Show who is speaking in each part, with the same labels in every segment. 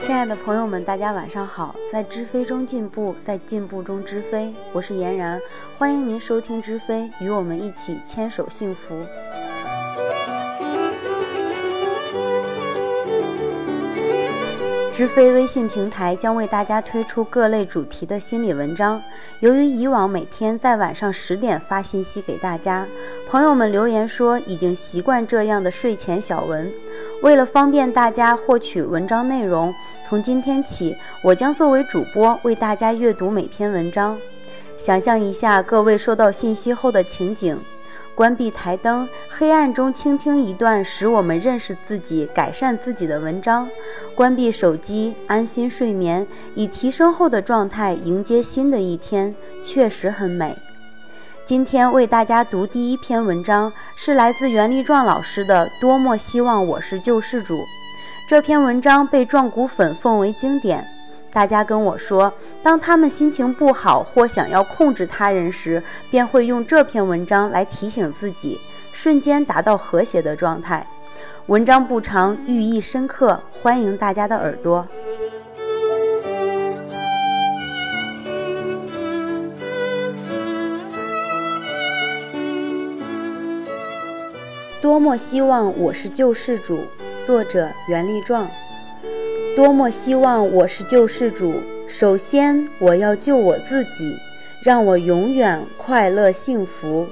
Speaker 1: 亲爱的朋友们，大家晚上好！在知飞中进步，在进步中知飞。我是嫣然，欢迎您收听知飞，与我们一起牵手幸福。知飞微信平台将为大家推出各类主题的心理文章。由于以往每天在晚上十点发信息给大家，朋友们留言说已经习惯这样的睡前小文。为了方便大家获取文章内容，从今天起，我将作为主播为大家阅读每篇文章。想象一下各位收到信息后的情景：关闭台灯，黑暗中倾听一段使我们认识自己、改善自己的文章；关闭手机，安心睡眠，以提升后的状态迎接新的一天，确实很美。今天为大家读第一篇文章，是来自袁立壮老师的《多么希望我是救世主》。这篇文章被壮骨粉奉为经典。大家跟我说，当他们心情不好或想要控制他人时，便会用这篇文章来提醒自己，瞬间达到和谐的状态。文章不长，寓意深刻，欢迎大家的耳朵。多么希望我是救世主，作者袁立壮。多么希望我是救世主，首先我要救我自己，让我永远快乐幸福。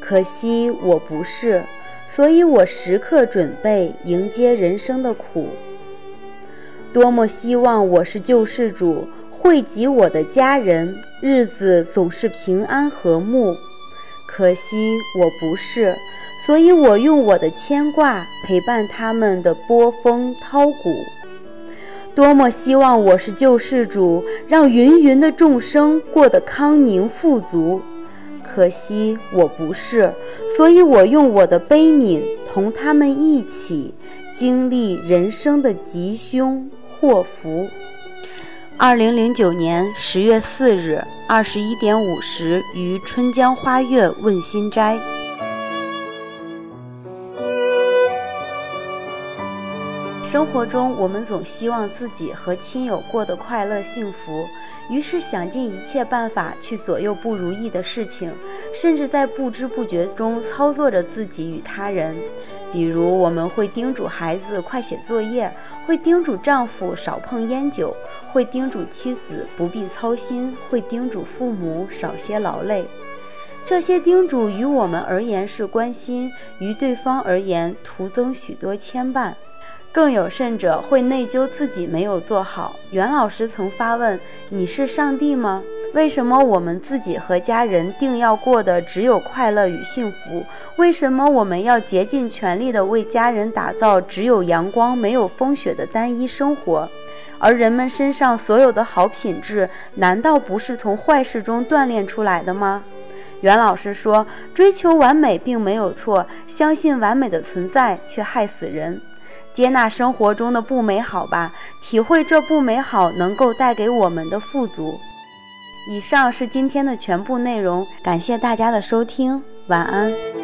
Speaker 1: 可惜我不是，所以我时刻准备迎接人生的苦。多么希望我是救世主，惠及我的家人，日子总是平安和睦。可惜我不是。所以我用我的牵挂陪伴他们的波峰涛谷，多么希望我是救世主，让芸芸的众生过得康宁富足。可惜我不是，所以我用我的悲悯同他们一起经历人生的吉凶祸福。二零零九年十月四日二十一点五十，于春江花月问心斋。生活中，我们总希望自己和亲友过得快乐幸福，于是想尽一切办法去左右不如意的事情，甚至在不知不觉中操作着自己与他人。比如，我们会叮嘱孩子快写作业，会叮嘱丈夫少碰烟酒，会叮嘱妻子不必操心，会叮嘱父母少些劳累。这些叮嘱于我们而言是关心，于对方而言徒增许多牵绊。更有甚者，会内疚自己没有做好。袁老师曾发问：“你是上帝吗？为什么我们自己和家人定要过的只有快乐与幸福？为什么我们要竭尽全力地为家人打造只有阳光没有风雪的单一生活？而人们身上所有的好品质，难道不是从坏事中锻炼出来的吗？”袁老师说：“追求完美并没有错，相信完美的存在却害死人。”接纳生活中的不美好吧，体会这不美好能够带给我们的富足。以上是今天的全部内容，感谢大家的收听，晚安。